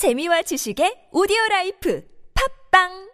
재미와 지식의 오디오 라이프. 팝빵